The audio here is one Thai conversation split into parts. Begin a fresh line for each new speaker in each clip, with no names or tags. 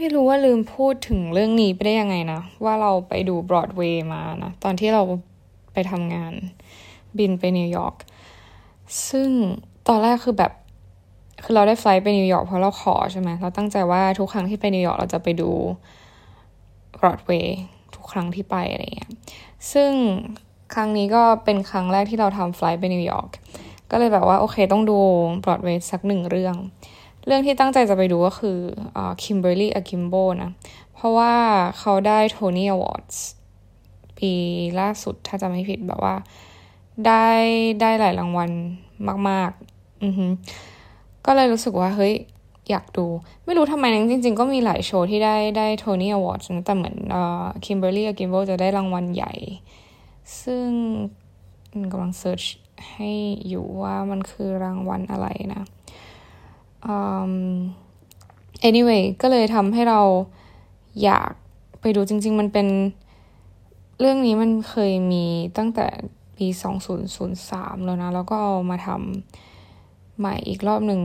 ไม่รู้ว่าลืมพูดถึงเรื่องนี้ไปได้ยังไงนะ ว่าเราไปดูบรอดเวย์มานะ ตอนที่เราไปทำงานบินไปนิวยอร์กซึ่งตอนแรกคือแบบ คือเราได้ flight ไปนิวยอร์กเพราะเราขอใช่ไหมเราตั้งใจว่าทุกครั้งที่ไปนิวยอร์กเราจะไปดูบรอดเวย์ทุกครั้งที่ไปอะไรเงี้ยซึ่งครั้งนี้ก็เป็นครั้งแรกที่เราทำ flight ไปนิวยอร์กก็เลยแบบว่าโอเคต้องดูบรอดเวย์สักหนึ่งเรื่อง เรื่องที่ตั้งใจจะไปดูก็คือ Kimberly Akimbo นะ เพราะว่าเขาได้ Tony Award ปีล่าสุดถ้าจะไม่ผิดแบบว่า ได้ได้หลายรางวัลมาก ๆ อือฮึก็เลยรู้สึกว่า เฮ้ย อยากดู ไม่รู้ทำไมนะจริง ๆ ก็มีหลายโชว์ที่ได้ได้ Tony Award นะแต่เหมือนเอ่อ Kimberly Akimbo จะได้รางวัลใหญ่ ซึ่งกำลังเซิร์ชให้อยู่ว่ามันคือรางวัลอะไรนะ anyway ก็เลยทำให้เราอยากไปดูจริง ๆ มันเป็นเรื่องนี้มันเคยมีตั้งแต่ปี 2003 แล้วนะ แล้วก็เอามาทำใหม่อีกรอบหนึ่ง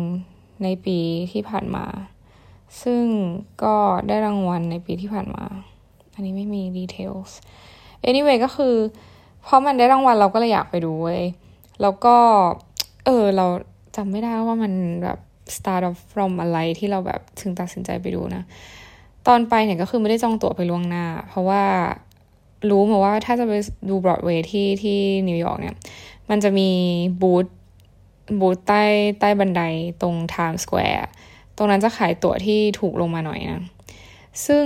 ในปีที่ผ่านมา ซึ่งก็ได้รางวัลในปีที่ผ่านมา อันนี้ไม่มี details anyway ก็คือ เพราะมันได้รางวัลเราก็เลยอยากไปดูเว้ย แล้วก็ เออ เราจำไม่ได้ว่ามันแบบ start off from อะไรที่เราแบบถึงตัดสินใจไปดูนะ ตอนไปเนี่ยก็คือไม่ได้จองตั๋วไปล่วงหน้า เพราะว่ารู้มาว่าถ้าจะไปดูบรอดเวย์ที่ที่นิวยอร์กเนี่ย มันจะมีบูธบูธใต้ใต้บันไดตรงไทม์สแควร์ตรงนั้นจะขายตั๋วที่ถูกลงมาหน่อยนะ ซึ่ง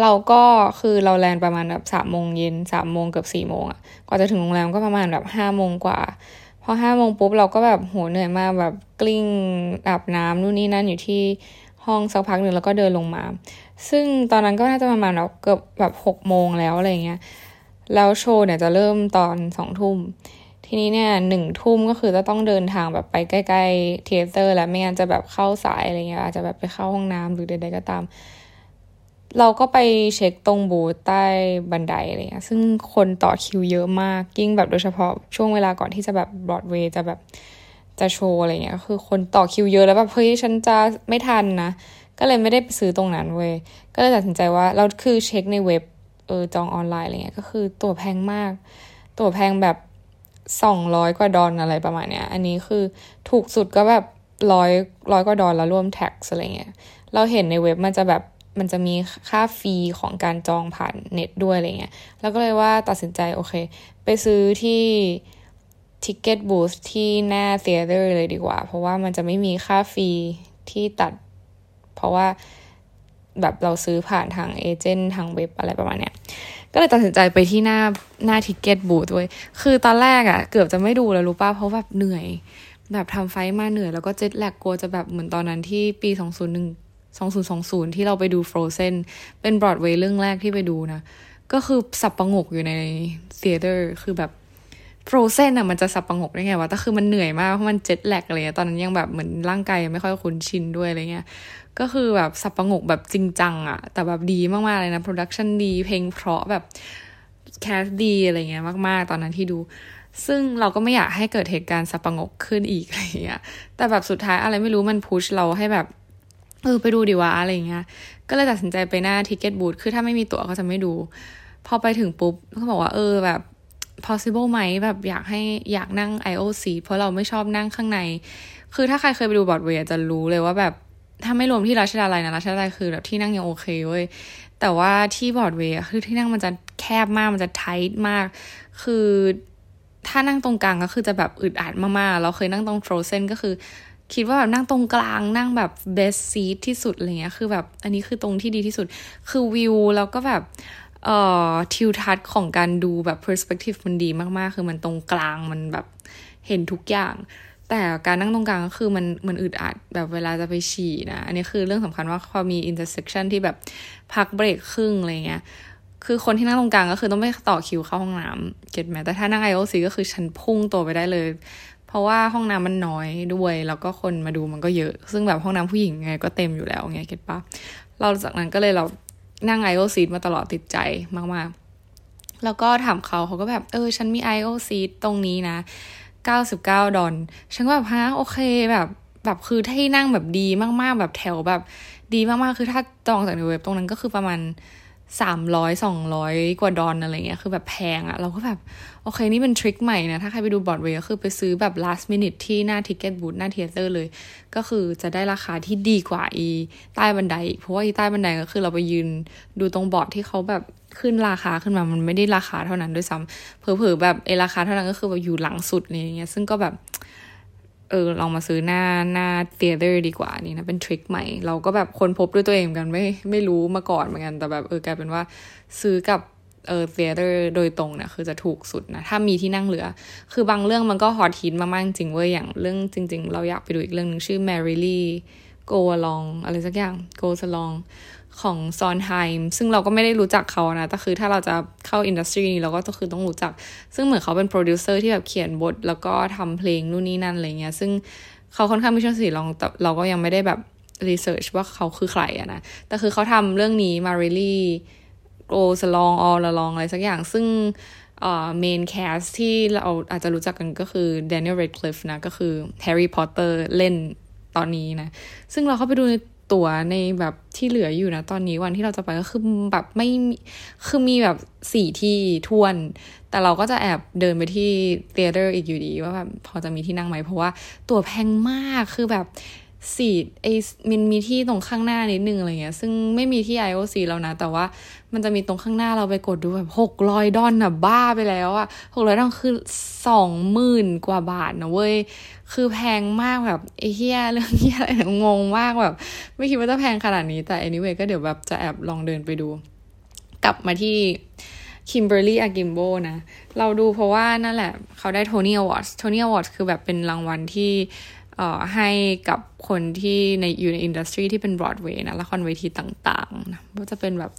เราก็คือเราแลนประมาณแบบสามโมงเย็นสามโมงเกือบสี่โมงอะกว่าจะถึงโรงแรมก็ประมาณแบบห้าโมงกว่า พอห้าโมงปุ๊บเราก็แบบโหเหนื่อยมากแบบกลิ้งอาบน้ำนู่นนี่นั่นอยู่ที่ห้องสักพักหนึ่งแล้วก็เดินลงมา ซึ่งตอนนั้นก็น่าจะประมาณแบบเกือบแบบหกโมงแล้วอะไรเงี้ยแล้วโชว์เนี่ยจะเริ่มตอนสองทุ่มทีนี้เนี่ยหนึ่งทุ่มก็คือจะต้องเดินทางแบบไปใกล้ๆเทเตอร์ แล้วไม่งั้นจะแบบเข้าสายอะไรเงี้ยอาจจะแบบไปเข้าห้องน้ำหรือใดๆก็ตาม เราก็ไปเช็คตรงบูธใต้บันไดอะไรเงี้ยซึ่งคนต่อคิวเยอะมากยิ่งแบบโดยเฉพาะช่วงเวลาก่อนที่จะแบบบรอดเวย์จะแบบจะโชว์อะไรเงี้ยคือคนต่อคิวเยอะแล้วแบบเฮ้ยฉันจะไม่ทันนะก็เลยไม่ได้ไปซื้อตรงนั้นเว้ยก็เลยตัดสินใจว่าเราคือเช็คในเว็บเออจองออนไลน์อะไรเงี้ยก็คือตั๋วแพงมาก ตั๋วแพงแบบสองร้อยกว่าดอลอะไรประมาณเนี้ย อันนี้คือถูกสุดก็แบบร้อยร้อยกว่าดอลแล้วรวม tax อะไรเงี้ยเราเห็นในเว็บมันจะแบบ มันจะมีค่า fee ของการจองผ่านเน็ตด้วยอะไรเงี้ย แล้วก็เลยว่าตัดสินใจโอเค ไปซื้อที่ ticket booth ที่หน้า theater เลยดีกว่า เพราะว่ามันจะไม่มีค่า fee ที่ตัด เพราะว่าแบบเราซื้อผ่านทาง agent ทางเว็บอะไรประมาณเนี้ย ก็เลยตัดสินใจไปที่หน้าหน้า ticket booth ด้วย คือตอนแรกอะ่ะ เกือบจะไม่ดูแล้วรู้ป่ะ เพราะแบบเหนื่อย แบบทำไฟมาเหนื่อย แล้วก็ jet lag กลัวจะแบบเหมือนตอนนั้นที่ปีส องศูนย์หนึ่งสองศูนย์สองศูนย์ที่เราไปดู Frozen เป็นบรอดเวย์เรื่องแรกที่ไปดูนะ ก็คือสัปหงกอยู่ใน theater คือแบบ Frozen อะมันจะสับประงกได้ไงวะแต่คือมันเหนื่อยมากเพราะมัน jet lag อะไรเงี้ยตอนนั้นยังแบบเหมือนร่างกายไม่ค่อยคุ้นชินด้วยอะไรเงี้ย ก็คือแบบสับประงกแบบจริงจังอะแต่แบบดีมากๆเลยนะ production ดี เพลงเพราะแบบ cast ดีอะไรเงี้ยมาก ๆ ตอนนั้นที่ดู ซึ่งเราก็ไม่อยากให้เกิดเหตุการณ์สับประงกขึ้นอีกอะไรเงี้ย แต่แบบสุดท้ายอะไรไม่รู้มัน push เราให้แบบ เออไปดูดีวะอะไรเงี้ย ก็เลยตัดสินใจไปหน้า ticket booth คือถ้าไม่มีตั๋วก็จะไม่ดู พอไปถึงปุ๊บเขาบอกว่าเออแบบ possible ไหมแบบอยากให้อยากนั่ง aisle seat เพราะเราไม่ชอบนั่งข้างใน คือถ้าใครเคยไปดูบรอดเวย์จะรู้เลยว่าแบบถ้าไม่รวมที่รัชดาลัยนะรัชดาลัยคือแบบที่นั่งยังโอเคเว้ยแต่ว่าที่บรอดเวย์คือที่นั่งมันจะแคบมากมันจะ tight มาก คือถ้านั่งตรงกลางก็คือจะแบบอึดอัดมากๆ เราเคยนั่งตรง Frozen ก็คือ คิดว่าแบบนั่งตรงกลางนั่งแบบ best seat ที่สุดอะไรเงี้ยคือแบบอันนี้คือตรงที่ดีที่สุด คือวิวแล้วก็แบบเอ่อทิวทัศน์ของการดูแบบ perspective มันดีมากๆ คือมันตรงกลางมันแบบเห็นทุกอย่าง แต่การนั่งตรงกลางก็คือมันมันอึดอัดแบบเวลาจะไปฉี่นะ อันนี้คือเรื่องสำคัญว่าพอมี intersection ที่แบบพักเบรกครึ่งอะไรเงี้ยคือคนที่นั่งตรงกลางก็คือต้องไม่ต่อคิวเข้าห้องน้ำเก็ตไหมแต่ถ้านั่ง IOC ก็คือฉันพุ่งตัวไปได้เลย เพราะว่าห้องน้ำมันน้อยด้วย แล้วก็คนมาดูมันก็เยอะ ซึ่งแบบห้องน้ำผู้หญิงไงก็เต็มอยู่แล้วไงเก็ตปะเราจากนั้นก็เลยเรานั่ง IO seat มาตลอดติดใจมากๆ แล้วก็ถามเขาเขาก็แบบ เออ ฉันมี IO seat ตรงนี้นะ99ดอลฉันก็แบบฮะโอเคแบบแบบคือที่นั่งแบบดีมากๆ แบบแถวแบบดีมากๆ คือถ้าจองจากในเว็บตรงนั้นก็คือประมาณ สามร้อยสองร้อยกว่าดอลอะไรเงี้ยคือแบบแพงอะเราก็แบบ โอเค นี่เป็น trick ใหม่นะ ถ้าใครไปดูบรอดเวย์ก็คือไปซื้อแบบ last minute ที่หน้า ticket booth หน้า theater เลย ก็คือจะได้ราคาที่ดีกว่าอีใต้บันได เพราะว่าอีใต้บันไดก็คือเราไปยืนดูตรงบอร์ดที่เขาแบบขึ้นราคาขึ้นมามันไม่ได้ราคาเท่านั้นด้วยซ้ำเผลอๆแบบเอราคาเท่านั้นก็คือแบบอยู่หลังสุดอะไรเงี้ยซึ่งก็แบบ เออลองมาซื้อหน้าหน้า theater ดีกว่านี่นะเป็น trick ใหม่ เราก็แบบค้นพบด้วยตัวเองกันไม่ไม่รู้มาก่อนเหมือนกัน แต่แบบเออกลายเป็นว่าซื้อกับเออ theater โดยตรงเนี่ยคือจะถูกสุดนะ ถ้ามีที่นั่งเหลือ คือบางเรื่องมันก็ฮอตฮิตมาก ๆ จริงเว้ยอย่างเรื่องจริง ๆ เราอยากไปดูอีกเรื่องหนึ่งชื่อ Merrily Go Along อะไรสักอย่าง Go Along ของ Sondheim ซึ่งเราก็ไม่ได้รู้จักเขานะ แต่คือถ้าเราจะเข้า industry นี้เราก็ต้องคือต้องรู้จัก ซึ่งเหมือนเขาเป็นโปรดิวเซอร์ที่แบบเขียนบท แล้วก็ทำเพลงนู่นนี่นั่นอะไรเงี้ย ซึ่งเขาค่อนข้างมีชื่อเสียงเราเราก็ยังไม่ได้แบบ research ว่าเขาคือใครอะนะ แต่คือเขาทำเรื่องนี้มา really go along all along อะไรสักอย่าง ซึ่งเมนแคสที่เราอาจจะรู้จักกันก็คือ Daniel Radcliffe นะ ก็คือ Harry Potter เล่นตอนนี้นะ ซึ่งเราเข้าไปดูใน ตั๋วในแบบที่เหลืออยู่นะตอนนี้วันที่เราจะไปก็คือแบบไม่คือมีแบบสี่ที่ทวน แต่เราก็จะแอบเดินไปที่เทเตอร์อีกอยู่ดี ว่าแบบพอจะมีที่นั่งไหมเพราะว่าตั๋วแพงมากคือแบบสี่ไอมันมีที่ตรงข้างหน้านิดนึงอะไรเงี้ย ซึ่งไม่มีที่ IOC แล้วนะ แต่ว่ามันจะมีตรงข้างหน้าเราไปกดดูแบบหกร้อยดอลน่ะบ้าไปแล้วอะหกร้อยดอลคือสองหมื่นกว่าบาทนะเว้ย คือแพงมากแบบไอ้เหี้ยเรื่องเหี้ยอะไรงงมากแบบ ไม่คิดว่าจะแพงขนาดนี้แต่ anyway ก็เดี๋ยวแบบจะแอบลองเดินไปดู กลับมาที่ Kimberly Akimbo นะ เราดูเพราะว่านั่นแหละ เขาได้ Tony Award Tony Award คือแบบเป็นรางวัลที่อ่อให้กับคนที่ในอยู่ใน industry ที่เป็นบรอดเวย์นะละครเวทีต่างๆนะว่าจะเป็นแบบ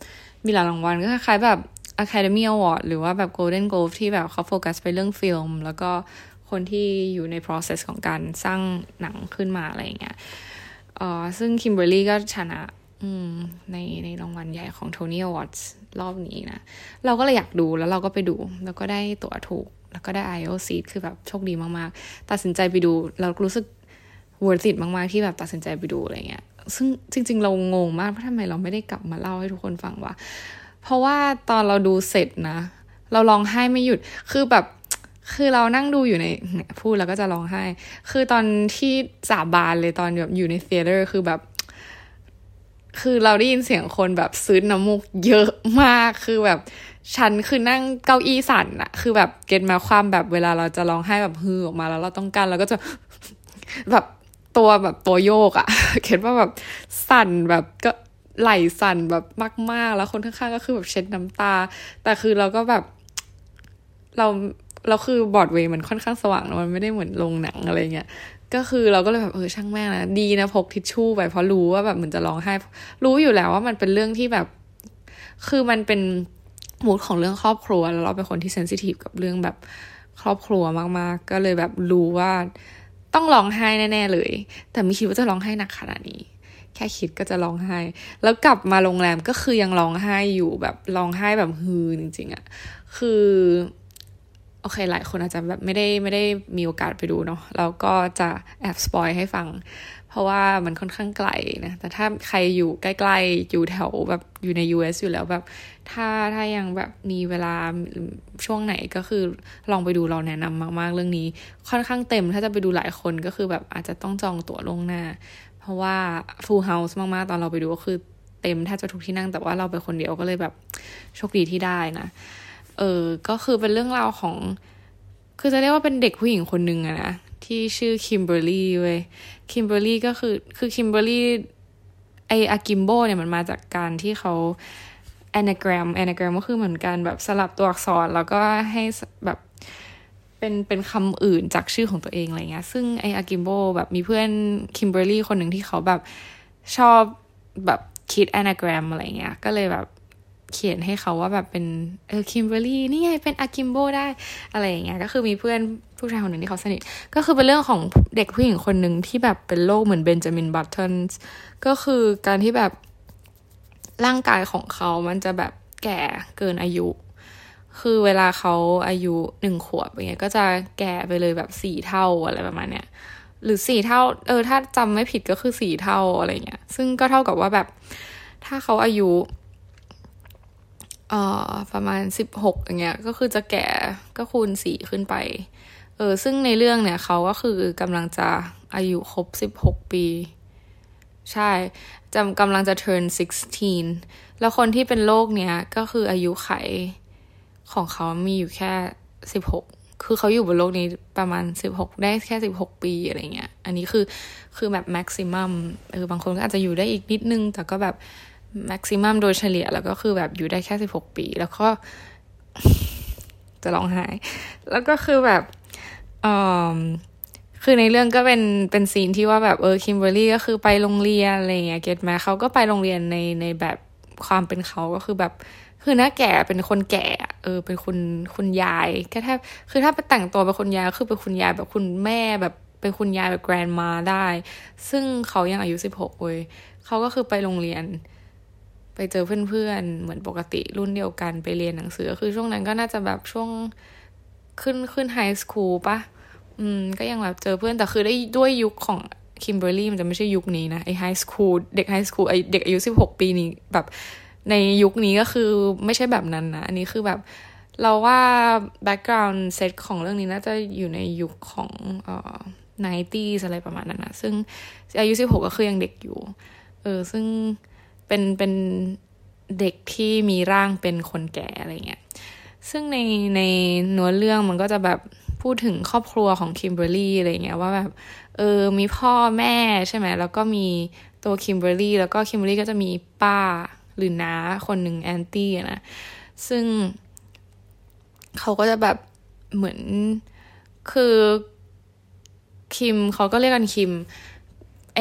มีหลายรางวัลก็คล้ายๆแบบ Academy Award หรือว่าแบบ Golden Globe ที่แบบเขาโฟกัสไปเรื่องฟิล์ม แล้วก็ คนที่อยู่ใน process ของการสร้างหนังขึ้นมาอะไรอย่างเงี้ยเออซึ่งคิมเบอร์รี่ก็ชนะในในรางวัลใหญ่ของ Tony Awards รอบนี้นะ เราก็เลยอยากดูแล้วเราก็ไปดู แล้วก็ได้ตั๋วถูก แล้วก็ได้ aisle seat คือแบบโชคดีมากๆ ตัดสินใจไปดู เรารู้สึก worth it มากๆ ที่แบบตัดสินใจไปดูอะไรเงี้ย ซึ่งจริง ๆ เรางงมากว่าทำไมเราไม่ได้กลับมาเล่าให้ทุกคนฟังว่าเพราะว่าตอนเราดูเสร็จนะ เราร้องไห้ไม่หยุดคือแบบ คือเรานั่งดูอยู่ในพูดแล้วก็จะร้องไห้ คือตอนที่สาบานเลยตอนแบบอยู่ใน theater คือแบบ คือเราได้ยินเสียงคนแบบสูดน้ำมูกเยอะมากคือแบบฉันคือนั่งเก้าอี้สั่นอะคือแบบ get ไหมความแบบเวลาเราจะร้องไห้แบบฮือออกมาแล้วเราต้องการเราก็จะแบบตัวแบบตัวโยกอะเห็นว่าแบบสั่นแบบก็ไหลสั่นแบบมาก ๆ แล้วคนข้างๆก็คือแบบเช็ดน้ำตา แต่คือเราก็แบบ เรา เราคือบรอดเวย์มันค่อนข้างสว่างนะมันไม่ได้เหมือนโรงหนังอะไรเงี้ยก็คือเราก็เลยแบบเออช่างแม่งดีนะพกทิชชู่ไปเพราะรู้ว่าแบบมันจะร้องไห้ รู้อยู่แล้วว่ามันเป็นเรื่องที่แบบ คือมันเป็น mood ของเรื่องครอบครัว แล้วเราเป็นคนที่ sensitive กับเรื่องแบบครอบครัวมากๆ ก็เลยแบบรู้ว่าต้องร้องไห้แน่ๆเลย แต่ไม่คิดว่าจะร้องไห้หนักขนาดนี้ แค่คิดก็จะร้องไห้ แล้วกลับมาโรงแรมก็คือยังร้องไห้อยู่แบบร้องไห้แบบฮือจริงๆอะ่ะ คือ อเคหลายคนอาจจะแบบไม่ได้ไม่ได้มีโอกาสไปดูเนาะแล้วก็จะแอบสปอยให้ฟัง เพราะว่ามันค่อนข้างไกลนะ แต่ถ้าใครอยู่ใกล้ๆ อยู่แถวแบบอยู่ใน US อยู่แล้วแบบ ถ้าถ้ายังแบบมีเวลาช่วงไหนก็คือลองไปดูเราแนะนำมากๆเรื่องนี้ ค่อนข้างเต็มถ้าจะไปดูหลายคนก็คือแบบอาจจะต้องจองตั๋วล่วงหน้า เพราะว่า full house มากๆ ตอนเราไปดูก็คือเต็มแทบจะทุกที่นั่งแต่ว่าเราไปคนเดียวก็เลยแบบโชคดีที่ได้นะ เออก็คือเป็นเรื่องราวของ คือจะเรียกว่าเป็นเด็กผู้หญิงคนหนึ่งอะนะ ที่ชื่อคิมเบอร์รี่เว้ยคิมเบอร์รี่ก็คือคือคิมเบอร์รี่ไออากิมโบเนี่ยมันมาจากการที่เขา anagram anagram ก็คือเหมือนกันแบบสลับตัวอักษรแล้วก็ให้แบบเป็นเป็นคำอื่นจากชื่อของตัวเองอะไรเงี้ย ซึ่งไออากิมโบแบบมีเพื่อนคิมเบอร์รี่คนหนึ่งที่เขาแบบชอบแบบคิด anagram อะไรเงี้ย ก็เลยแบบ เขียนให้เขาว่าแบบเป็นเออคิมเบอร์รี่นี่ไงเป็นอากิมโบได้อะไรอย่างเงี้ยก็คือมีเพื่อนผู้ชายคนหนึ่งที่เขาสนิท ก็คือเป็นเรื่องของเด็กผู้หญิงคนหนึ่งที่แบบเป็นโรคเหมือนเบนจามินบัตเทนส์ก็คือการที่แบบร่างกายของเขามันจะแบบแก่เกินอายุ คือเวลาเขาอายุหนึ่งขวบอย่างเงี้ยก็จะแก่ไปเลยแบบสี่เท่าอะไรประมาณเนี้ยหรือสี่เท่า เออ ถ้าจำไม่ผิดก็คือสี่เท่าอะไรเงี้ย ซึ่งก็เท่ากับว่าแบบ ถ้าเขาอายุ เอ่อประมาณสิบหกอย่างเงี้ยก็คือจะแก่ก็คูณสี่ขึ้นไปเออซึ่งในเรื่องเนี่ยเขาก็คือกำลังจะอายุครบสิบหกปี ใช่จำกำลังจะ turn 16 แล้วคนที่เป็นโรคเนี้ยก็คืออายุไขของเขามีอยู่แค่สิบหกคือเขาอยู่บนโลกนี้ประมาณสิบหกได้แค่สิบหกปีอะไรเงี้ย อันนี้คือคือแบบแม็กซิมัมเออบางคนก็อาจจะอยู่ได้อีกนิดนึง แต่ก็แบบ แม็กซิมัมโดยเฉลี่ยแล้วก็คือแบบอยู่ได้แค่สิบหกปี แล้วก็ จะร้องไห้ แล้วก็คือแบบเออคือในเรื่องก็เป็นเป็น scene ที่ว่าแบบเออคิมเบอร์รี่ก็คือไปโรงเรียนอะไรเงี้ย get ไหมเขาก็ไปโรงเรียนในในแบบความเป็นเขาก็คือแบบคือหน้าแก่เป็นคนแก่ เออ เป็นคุณคุณยายก็แทบคือถ้าไปแต่งตัวเป็นคุณยายคือเป็นคุณยายแบบคุณแม่แบบเป็นคุณยายแบบ grandma ได้ ซึ่งเขายังอายุสิบหกเว้ยเขาก็คือไปโรงเรียน ไปเจอเพื่อนๆ เหมือนปกติรุ่นเดียวกันไปเรียนหนังสือ คือช่วงนั้นก็น่าจะแบบช่วงขึ้นขึ้น high school ปะอืม ก็ยังแบบเจอเพื่อน แต่คือได้ด้วยยุคของคิมเบอร์รี่มันจะไม่ใช่ยุคนี้นะไอ high school เด็ก high school ไอเด็กอายุสิบหกปีนี้แบบในยุคนี้ก็คือไม่ใช่แบบนั้นนะ อันนี้คือแบบเราว่า background set ของเรื่องนี้น่าจะอยู่ในยุคของเอ่อ 90s อะไรประมาณนั้นนะซึ่งอายุสิบหกก็คือยังเด็กอยู่ เออ ซึ่ง เป็นเป็นเด็กที่มีร่างเป็นคนแก่อะไรเงี้ย ซึ่งในในเนื้อเรื่องมันก็จะแบบพูดถึงครอบครัวของคิมเบอร์รี่อะไรเงี้ยว่าแบบเออมีพ่อแม่ใช่ไหมแล้วก็มีตัวคิมเบอร์รี่แล้วก็คิมเบอร์รี่ก็จะมีป้าหรือน้าคนหนึ่ง auntie นะซึ่งเขาก็จะแบบเหมือนคือคิมเขาก็เรียกกันคิมไอ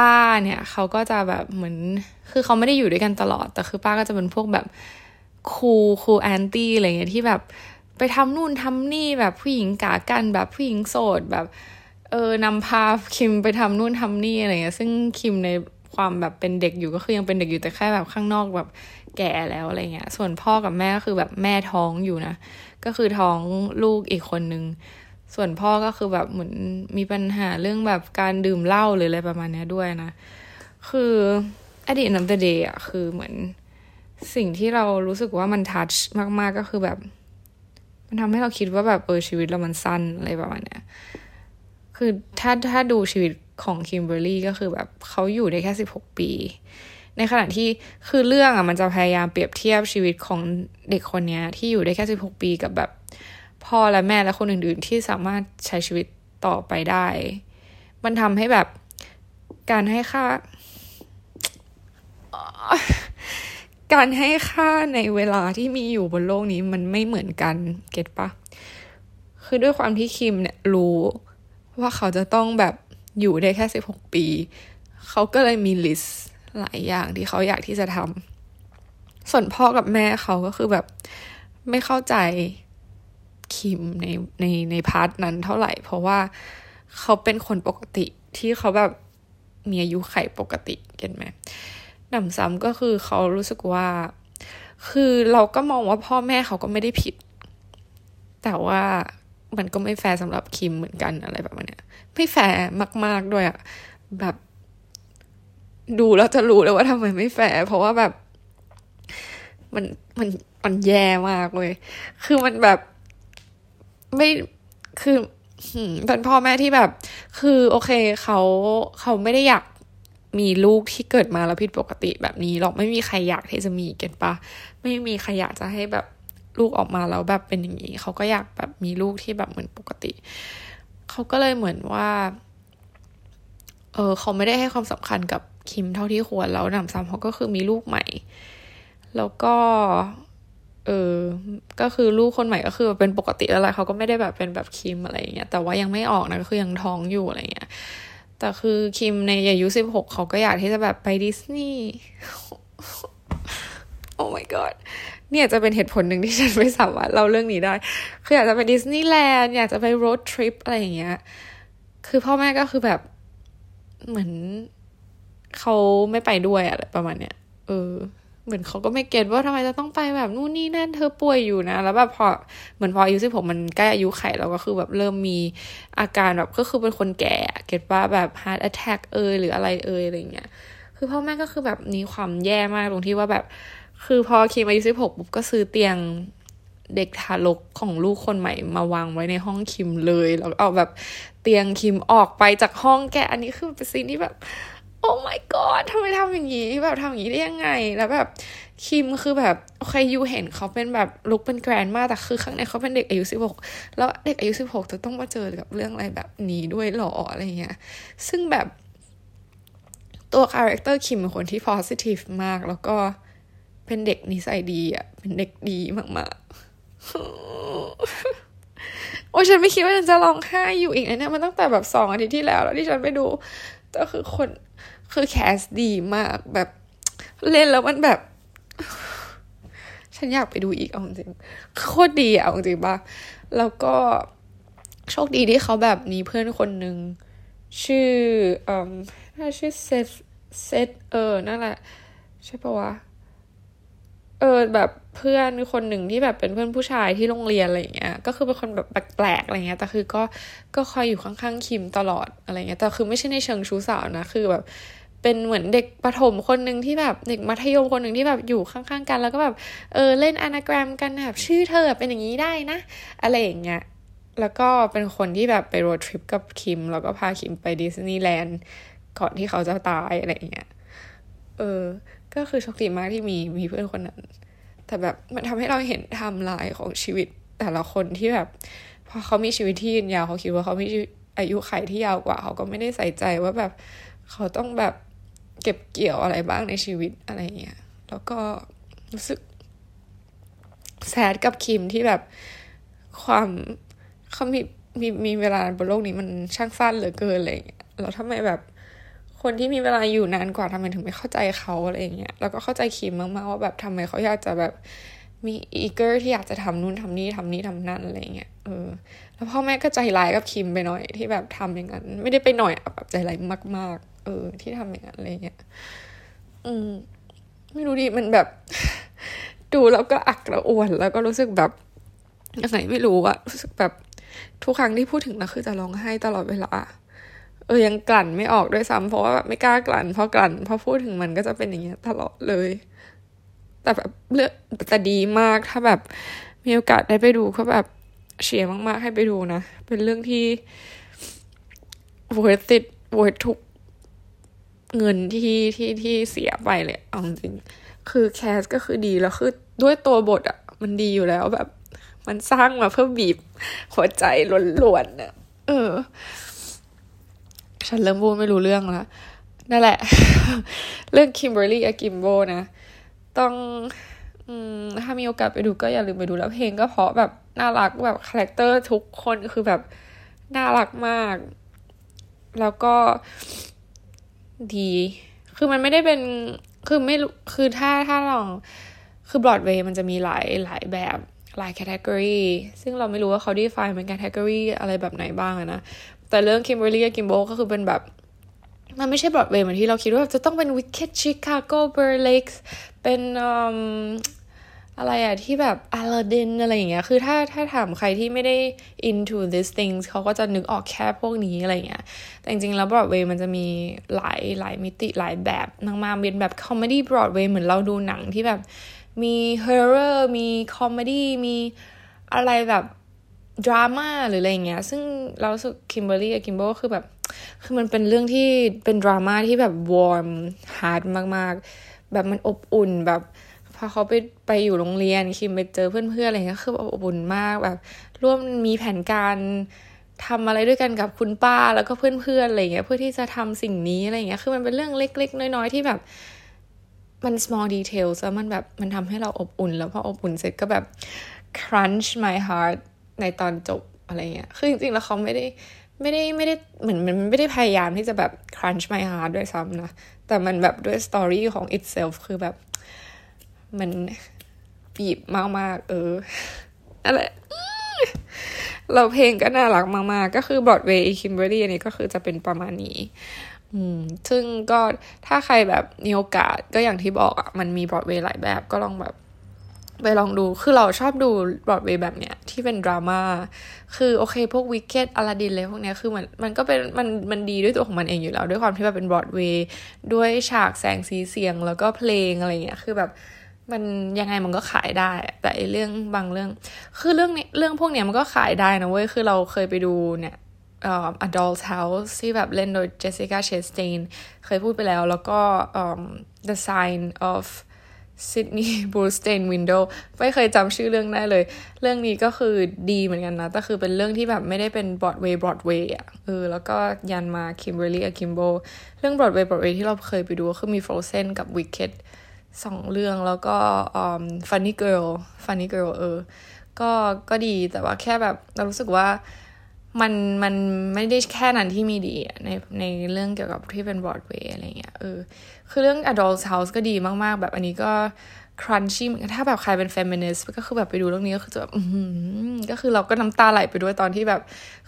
ป้าเนี่ยเขาก็จะแบบเหมือน คือเขาไม่ได้อยู่ด้วยกันตลอด แต่คือป้าก็จะเป็นพวกแบบคูคูแอนตี้อะไรเงี้ยที่แบบไปทำนู่นทำนี่แบบผู้หญิงกากันแบบผู้หญิงโสดแบบ เออนำพาคิมไปทำนู่นทำนี่อะไรเงี้ยซึ่งคิมในความแบบเป็นเด็กอยู่ก็คือยังเป็นเด็กอยู่แต่แค่แบบข้างนอกแบบแก่แล้วอะไรเงี้ย ส่วนพ่อกับแม่ก็คือแบบแม่ท้องอยู่นะ ก็คือท้องลูกอีกคนนึง ส่วนพ่อก็คือแบบเหมือนมีปัญหาเรื่องแบบการดื่มเหล้าหรืออะไรประมาณนี้ด้วยนะ คืออดีตนัมเตเดย์อะคือเหมือนสิ่งที่เรารู้สึกว่ามันทัชมากๆก็คือแบบ มันทำให้เราคิดว่าแบบเออชีวิตเรามันสั้นอะไรประมาณเนี้ยคือถ้าถ้าดูชีวิตของคิมเบอร์รี่ก็คือแบบเขาอยู่ได้แค่สิบหกปี ในขณะที่คือเรื่องอะมันจะพยายามเปรียบเทียบชีวิตของเด็กคนนี้ที่อยู่ได้แค่สิบหกปีกับแบบ พ่อและแม่และคนอื่น ๆ ที่สามารถใช้ชีวิตต่อไปได้ มันทำให้แบบการให้ค่า การให้ค่าในเวลาที่มีอยู่บนโลกนี้มันไม่เหมือนกันเก็ตปะคือด้วยความที่คิมเนี่ยรู้ว่าเขาจะต้องแบบอยู่ได้แค่สิบหกปี เขาก็เลยมี list หลายอย่างที่เขาอยากที่จะทำส่วนพ่อกับแม่เขาก็คือแบบไม่เข้าใจ คิมในในใน part นั้นเท่าไหร่ เพราะว่าเขาเป็นคนปกติที่เขาแบบมีอายุขัยปกติ get ไหมหนำซ้ำก็คือเขารู้สึกว่า คือเราก็มองว่าพ่อแม่เขาก็ไม่ได้ผิด แต่ว่ามันก็ไม่แฟร์สำหรับคิมเหมือนกันอะไรแบบนี้ไม่แฟร์มาก ๆด้วยอะแบบดูแล้วจะรู้เลยว่าทำไมไม่แฟร์เพราะว่าแบบ มันมันมันแย่มากเลย คือมันแบบ ไม่คือเป็นพ่อแม่ที่แบบ คือโอเคเขาเขาไม่ได้อยากมีลูกที่เกิดมาแล้วผิดปกติแบบนี้หรอกไม่มีใครอยากที่จะมี get ปะไม่มีใครอยากจะให้แบบลูกออกมาแล้วแบบเป็นอย่างนี้เขาก็อยากแบบมีลูกที่แบบเหมือนปกติเขาก็เลยเหมือนว่า เออเขาไม่ได้ให้ความสำคัญกับคิมเท่าที่ควรแล้วหนำซ้ำเขาก็คือมีลูกใหม่ แล้วก็ ออ ก็คือลูกคนใหม่ก็คือเป็นปกติแล้วแหละเขาก็ไม่ได้แบบเป็นแบบคิมอะไรเงี้ย แต่ว่ายังไม่ออกนะก็คือยังท้องอยู่อะไรเงี้ย แต่คือคิมในอายุสิบหกเขาก็อยากที่จะแบบไปดิสนีย์ โอ้ my god เนี่ยจะเป็นเหตุผลหนึ่งที่ฉันไม่สามารถเล่าเรื่องนี้ได้ คืออยากจะไปดิสนีย์แลนด์อยากจะไปโรดทริปอะไรอย่างเงี้ย คือพ่อแม่ก็คือแบบเหมือนเขาไม่ไปด้วยอะไรประมาณเนี้ย เออ เหมือนเขาก็ไม่เก็ตว่าทำไมจะต้องไปแบบนู่นนี่นั่นเธอป่วยอยู่นะ แล้วแบบพอเหมือนพออายุสิบหกมันใกล้อายุไขแล้วก็คือแบบเริ่มมีอาการแบบก็คือเป็นคนแก่เก็ตว่าแบบ heart attack เอยหรืออะไรเอยอะไรเงี้ยคือพ่อแม่ก็คือแบบมีความแย่มากตรงที่ว่าแบบ คือพอคิมอายุสิบหกปุ๊บก็ซื้อเตียงเด็กทารกของลูกคนใหม่มาวางไว้ในห้องคิมเลย แล้วเอาแบบเตียงคิมออกไปจากห้องแกอันนี้คือเป็นสิ่งที่แบบ โอ้ my god ทำไมทำอย่างนี้แบบทำอย่างนี้ได้ยังไง แล้วแบบคิมคือแบบโอเคยูเห็นเขาเป็นแบบลุกเป็นแกรนมากแต่คือข้างในเขาเป็นเด็กอายุสิบหกแล้วเด็กอายุสิบหกจะต้องมาเจอกับเรื่องอะไรแบบนี้ด้วยหรออะไรเงี้ย ซึ่งแบบตัวคาแรคเตอร์คิมเป็นคนที่ positive มาก แล้วก็เป็นเด็กนิสัยดีอะ เป็นเด็กดีมากๆ โอ้ฉันไม่คิดว่าฉันจะร้องไห้อยู่อีกนะเนี่ยมันตั้งแต่แบบสองอาทิตย์ที่แล้ว แล้วที่ฉันไปดู ก็คือคน คือ cast ดีมากแบบเล่นแล้วมันแบบ ฉันอยากไปดูอีกเอาจริงโคตรดีเอาจริงปะแล้วก็โชคดีที่เขาแบบมีเพื่อนคนหนึ่งชื่อเอ่อน่าชื่อเซตเซตเออนั่นแหละ ใช่ปะวะเออแบบเพื่อนคนหนึ่งที่แบบเป็นเพื่อนผู้ชายที่โรงเรียนอะไรเงี้ย ก็คือเป็นคนแบบแปลกๆอะไรเงี้ย แต่คือก็ก็คอยอยู่ข้างๆคิมตลอดอะไรเงี้ย แต่คือไม่ใช่ในเชิงชู้สาวนะ คือแบบ เป็นเหมือนเด็กประถมคนหนึ่งที่แบบเด็กมัธยมคนหนึ่งที่แบบอยู่ข้างๆกัน แล้วก็แบบเออเล่น anagram กันแบบชื่อเธอเป็นอย่างนี้ได้นะ อะไรอย่างเงี้ยแล้วก็เป็นคนที่แบบไป road trip กับคิม แล้วก็พาคิมไปดิสนีย์แลนด์ก่อนที่เขาจะตายอะไรอย่างเงี้ยเออ ก็คือโชคดีมากที่มีมีเพื่อนคนนั้น แต่แบบมันทำให้เราเห็นไทม์ไลน์ของชีวิตแต่ละคนที่แบบพอเขามีชีวิตที่ยืนยาวเขาคิดว่าเขามีอายุขัยที่ยาวกว่า เขาก็ไม่ได้ใส่ใจว่าแบบเขาต้องแบบ เก็บเกี่ยวอะไรบ้างในชีวิตอะไรเงี้ย แล้วก็รู้สึกแซดกับคิมที่แบบความเขามีมีมีเวลาบนโลกนี้มันช่างสั้นเหลือเกินอะไรเงี้ยแล้วทำไมแบบคนที่มีเวลาอยู่นานกว่าทำไมถึงไม่เข้าใจเขาอะไรเงี้ย แล้วก็เข้าใจคิมมากๆว่าแบบทำไมเขาอยากจะแบบมีอีเกอร์ที่อยากจะทำนู่นทำนี่ทำนี่ทำนั่นอะไรเงี้ย เออ แล้วพ่อแม่ก็ใจร้ายกับคิมไปหน่อยที่แบบทำอย่างนั้น ไม่ได้ไปหน่อยแบบใจร้ายมากๆ เออ ที่ทำอย่างนั้นอะไรเงี้ยอืม ไม่รู้ดิมันแบบ ดูแล้วก็อักระอ่วน แล้วก็รู้สึกแบบยังไงไม่รู้อะรู้สึกแบบทุกครั้งที่พูดถึงแล้วคือจะร้องไห้ตลอดเวลาเออยังกลั่นไม่ออกด้วยซ้ำเพราะว่าแบบไม่กล้ากลั่นพอกลั่นพอพูดถึงมันก็จะเป็นอย่างเงี้ยตลอดเลย แต่แบบเลือกแต่ดีมากถ้าแบบมีโอกาสได้ไปดูก็แบบเชียร์มาก ๆ ให้ไปดูนะ เป็นเรื่องที่ worth it worth ทุก เงินที่ที่ที่เสียไปเลยเอาจริง คือแคสก็คือดีแล้วคือด้วยตัวบทอะมันดีอยู่แล้วแบบ มันสร้างมาเพื่อบีบหัวใจล้วนๆเนะเออ ฉันเริ่มพูดไม่รู้เรื่องล้วนั่นแหละ เรื่องคิมเบอร์รี่อากิมโบนะ ต้องถ้ามีโอกาสไปดูก็อย่าลืมไปดูแล้วเพลงก็เพราะแบบน่ารักแบบคาแรคเตอร์ทุกคนคือแบบน่ารักมาก แล้วก็ ดี คือมันไม่ได้เป็น คือไม่ คือถ้าถ้าลอง คือบรอดเวย์มันจะมีหลายหลายแบบหลาย category ซึ่งเราไม่รู้ว่าเขา define เป็น category อะไรแบบไหนบ้างนะ แต่เรื่อง Kimberly Akimbo ก็คือเป็นแบบ มันไม่ใช่บรอดเวย์เหมือนที่เราคิดว่าจะต้องเป็น Wicked Chicago Burlesqueเป็น อะไรอะที่แบบอลาดินอะไรอย่างเงี้ย คือถ้าถ้าถามใครที่ไม่ได้ into these things เขาก็จะนึกออกแค่พวกนี้อะไรเงี้ย แต่จริงๆ แล้วบรอดเวย์มันจะมีหลายหลายมิติหลายแบบมากๆเป็นแบบ comedy บรอดเวย์เหมือนเราดูหนังที่แบบมี horror มี comedy มีอะไรแบบดราม่าหรืออะไรเงี้ย ซึ่งเรารู้สึก Kimberly Akimbo คือแบบ คือมันเป็นเรื่องที่เป็นดราม่าที่แบบ warm heart มากๆ แบบมันอบอุ่นแบบ พอเขาไปไปอยู่โรงเรียนคิมไปเจอเพื่อนๆอะไรเงี้ยคืออบอุ่นมากแบบ ร่วมมีแผนการทำอะไรด้วยกันกับคุณป้าแล้วก็เพื่อนๆอะไรเงี้ยเพื่อที่จะทำสิ่งนี้อะไรเงี้ยคือมันเป็นเรื่องเล็ก ๆ น้อยๆที่แบบ มัน small details แล้วมันแบบมันทำให้เราอบอุ่น แล้วพออบอุ่นเสร็จก็แบบ crunch my heart ในตอนจบอะไรเงี้ยคือจริงๆแล้วเขาไม่ได้ไม่ได้ไม่ได้เหมือนมันไม่ได้พยายามที่จะแบบ crunch my heart ด้วยซ้ำนะ แต่มันแบบด้วยสตอรี่ของ itself คือแบบ มันบีบมากๆ เอออะไรเราเพลงก็น่ารักมาก ๆ ก็คือบรอดเวย์คิมเบอรี่อันนี้ก็คือจะเป็นประมาณนี้ อืม ซึ่งก็ถ้าใครแบบมีโอกาสก็อย่างที่บอกอะ่ะ มันมีบรอดเวย์หลายแบบก็ลองแบบไปลองดู คือเราชอบดูบรอดเวย์แบบเนี้ยที่เป็นดราม่า คือโอเค พวกวิกเก็ตอลาดินเลยพวกเนี้ยคือมันมันก็เป็นมันมันดีด้วยตัวของมันเองอยู่แล้ว ด้วยความที่แบบเป็นบรอดเวย์ด้วยฉากแสงสีเสียงแล้วก็เพลงอะไรเงี้ย คือแบบ มันยังไงมันก็ขายได้ แต่ไอเรื่องบางเรื่อง คือเรื่องนี้เรื่องพวกเนี้ยมันก็ขายได้นะเว้ย คือเราเคยไปดูเนี่ยเอ่อ Adult House ที่แบบเล่นโดย Jessica Chastain เคยพูดไปแล้ว แล้วก็ um, The Sign of Sidney Brustein Window ไม่เคยจำชื่อเรื่องได้เลย เรื่องนี้ก็คือดีเหมือนกันนะ แต่คือเป็นเรื่องที่แบบไม่ได้เป็นบรอดเวย์บรอดเวย์อะเออแล้วก็ยันมา Kimberly Akimbo เรื่องบรอดเวย์บรอดเวย์ที่เราเคยไปดูคือมี Frozen กับ Wicked สองเรื่องแล้วก็ Funny Girl Funny Girl เออ ก็ก็ดีแต่ว่าแค่แบบเรารู้สึกว่ามันมันไม่ได้แค่นั้นที่มีดีในในเรื่องเกี่ยวกับที่เป็นบรอดเวย์อะไรเงี้ยเออคือเรื่อง A Doll's House ก็ดีมากๆ แบบอันนี้ก็ crunchy เหมือนกันถ้าแบบใครเป็นเฟมินิสต์ก็คือแบบไปดูเรื่องนี้ก็คือจะแบบก็คือเราก็น้ำตาไหลไปด้วยตอนที่แบบ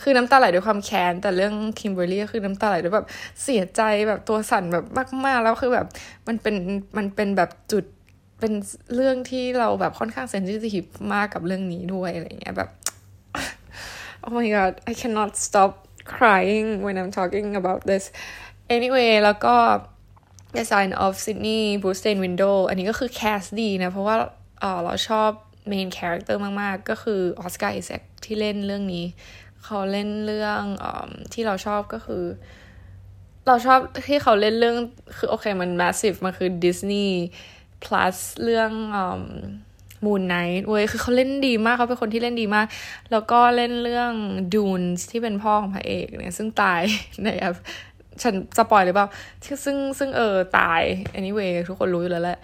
คือน้ำตาไหลด้วยความแค้น แต่เรื่อง Kimberly ก็คือน้ำตาไหลด้วยแบบเสียใจแบบตัวสั่นแบบมากๆแล้วคือแบบมันเป็นมันเป็นแบบจุดเป็นเรื่องที่เราแบบค่อนข้าง sensitiveมากกับเรื่องนี้ด้วยอะไรเงี้ยแบบ oh my god I cannot stop crying when I'm talking about this anyway แล้วก็ The Sign of Sydney b r u c e n Window อันนี้ก็คือแคสดีนะ เพราะว่าเออเราชอบ main character มาก ๆ ก็คือออสการ์ไอแซคที่เล่นเรื่องนี้ เขาเล่นเรื่องอที่เราชอบก็คือ เราชอบที่เขาเล่นเรื่องคือโอเคมัน massive มันคือ Disney plus เรื่อง Moon Knight เว้ยคือเขาเล่นดีมากเขาเป็นคนที่เล่นดีมาก แล้วก็เล่นเรื่อง Dune ที่เป็นพ่อของพระเอกเนี่ย ซึ่งตายในแอป ฉันสปอยหรือเปล่าที่ซึ่งซึ่งเออตาย anyway ทุกคนรู้อยู่แล้วแหละ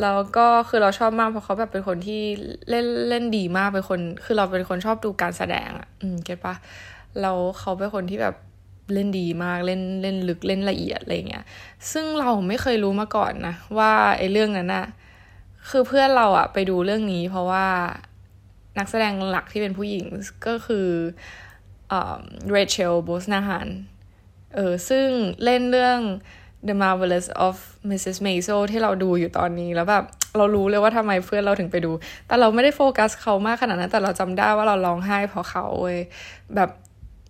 แล้วก็คือเราชอบมากเพราะเขาแบบเป็นคนที่เล่นเล่นดีมากเป็นคน คือเราเป็นคนชอบดูการแสดงอะ อืม get ปะเราเขาเป็นคนที่แบบเล่นดีมากเล่นเล่นลึกเล่นละเอียดอะไรเงี้ย ซึ่งเราไม่เคยรู้มาก่อนนะ ว่าไอ้เรื่องนั้นอะคือเพื่อนเราอะไปดูเรื่องนี้ เพราะว่านักแสดงหลักที่เป็นผู้หญิงก็คือเรเชลโบสนาฮัน เออซึ่งเล่นเรื่อง The Marvelous of Mrs. Maisel ที่เราดูอยู่ตอนนี้แล้วแบบเรารู้เลยว่าทำไมเพื่อนเราถึงไปดู แต่เราไม่ได้โฟกัสเขามากขนาดนั้น แต่เราจำได้ว่าเราร้องไห้เพราะเขาเว้ยแบบ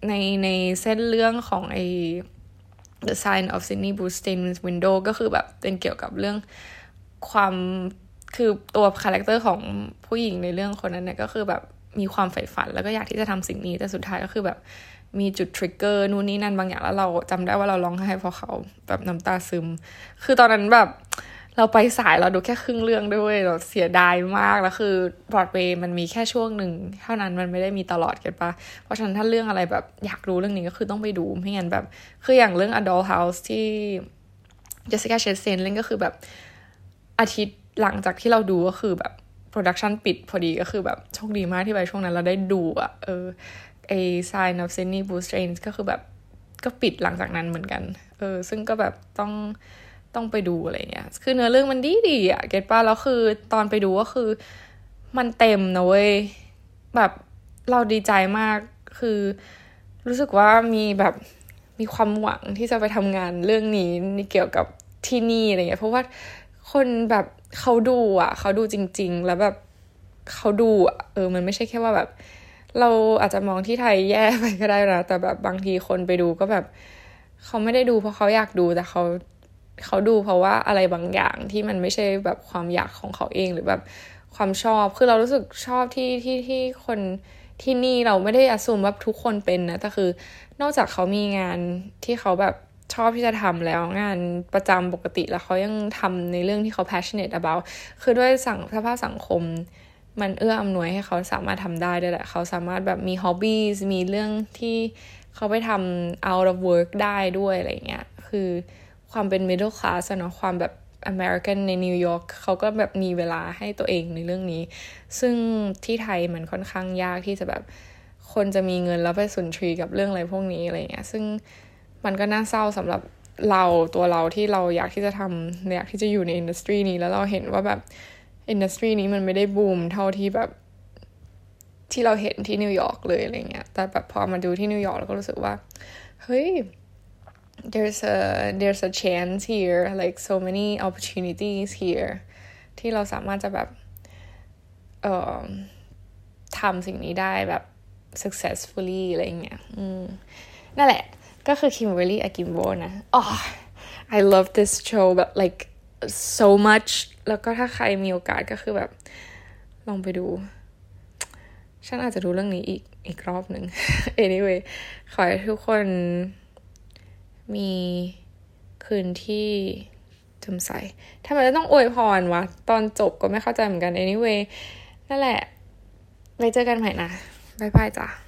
ในในเส้นเรื่องของไอ The Sign of Sydney b r u c e n Window ก็คือแบบเป็นเกี่ยวกับเรื่องความคือตัวคาแรคเตอร์ของผู้หญิงในเรื่องคนนั้นเนี่ยก็คือแบบมีความใฝ่ฝันแล้วก็อยากที่จะทำสิ่งนี้แต่สุดท้ายก็คือแบบ มีจุด trigger นู่นนี่นั่นบางอย่างแล้วเราจำได้ว่าเราร้องไห้เพราะเขาแบบน้ำตาซึม คือตอนนั้นแบบเราไปสายเราดูแค่ครึ่งเรื่องด้วยเราเสียดายมากแล้วคือบรอดเวย์มันมีแค่ช่วงหนึ่งเท่านั้นมันไม่ได้มีตลอดกันปะเพราะฉะนั้นถ้าเรื่องอะไรแบบอยากรู้เรื่องนี้ก็คือต้องไปดูไม่งั้นแบบ คืออย่างเรื่อง A Doll's House ที่ Jessica Chastain เล่นก็คือแบบอาทิตย์หลังจากที่เราดูก็คือแบบ production ปิดพอดีก็คือแบบโชคดีมากที่ไปช่วงนั้นเราได้ดูอะเออ ไอ Sign of Sydney b o o s t r a n ก็คือแบบก็ปิดหลังจากนั้นเหมือนกัน เออ ซึ่งก็แบบต้องต้องไปดูอะไรเงี้ย คือเนื้อเรื่องมันดีดีอะ get ปะแล้วคือตอนไปดูก็คือ มันเต็มนะเว้ย แบบเราดีใจมาก คือ รู้สึกว่ามีแบบมีความหวังที่จะไปทำงานเรื่องนี้เกี่ยวกับที่นี่อะไรเงี้ย เพราะว่าคนแบบเขาดูอะ เขาดูจริง ๆ แล้วแบบเขาดูอะเออ มันไม่ใช่แค่ว่าแบบ เราอาจจะมองที่ไทยแย่ไปก็ได้นะแต่แบบบางทีคนไปดูก็แบบ เขาไม่ได้ดูเพราะเขาอยากดูแต่เขาเขาดูเพราะว่าอะไรบางอย่างที่มันไม่ใช่แบบความอยากของเขาเองหรือแบบความชอบ คือเรารู้สึกชอบที่ที่ที่คนที่นี่เราไม่ได้อสูมว่าทุกคนเป็นนะแต่คือ นอกจากเขามีงานที่เขาแบบชอบที่จะทำแล้วงานประจำปกติแล้วเขายังทำในเรื่องที่เขา passionate about คือด้วยสังสภาพสังคม มันเอื้ออำนวยให้เขาสามารถทำได้ด้วยแหละ เขาสามารถแบบมี hobbies มีเรื่องที่เขาไปทำ out of work ได้ด้วยอะไรเงี้ย คือความเป็น middle class เนาะความแบบ American ในนิวยอร์กเขาก็แบบมีเวลาให้ตัวเองในเรื่องนี้ ซึ่งที่ไทยมันค่อนข้างยากที่จะแบบคนจะมีเงินแล้วไปสุนทรีกับเรื่องอะไรพวกนี้อะไรเงี้ย ซึ่งมันก็น่าเศร้าสำหรับเราตัวเราที่เราอยากที่จะทำอยากที่จะอยู่ใน industry นี้แล้วเราเห็นว่าแบบ industry นี้มันไม่ได้บูมเท่าที่แบบ ที่เราเห็นที่นิวยอร์กเลยอะไรเงี้ย แต่แบบพอมาดูที่นิวยอร์กเราก็รู้สึกว่า เฮ้ย there's a there's a chance here like so many opportunities here ที่เราสามารถจะแบบเอ่อทำสิ่งนี้ได้แบบ successfully อะไรเงี้ยนั่นแหละ ก็คือ Kimberly Akimbo นะ oh I love this show แบบ like so much แล้วก็ถ้าใครมีโอกาสก็คือแบบ ลองไปดู ฉันอาจจะดูเรื่องนี้อีกอีกรอบหนึ่ง anyway ขอให้ทุกคนมีคืนที่จำใสทำไมต้องอวยพรวะ ตอนจบก็ไม่เข้าใจเหมือนกัน anyway นั่นแหละไปเจอกันใหม่นะ บ๊ายบายจ้ะ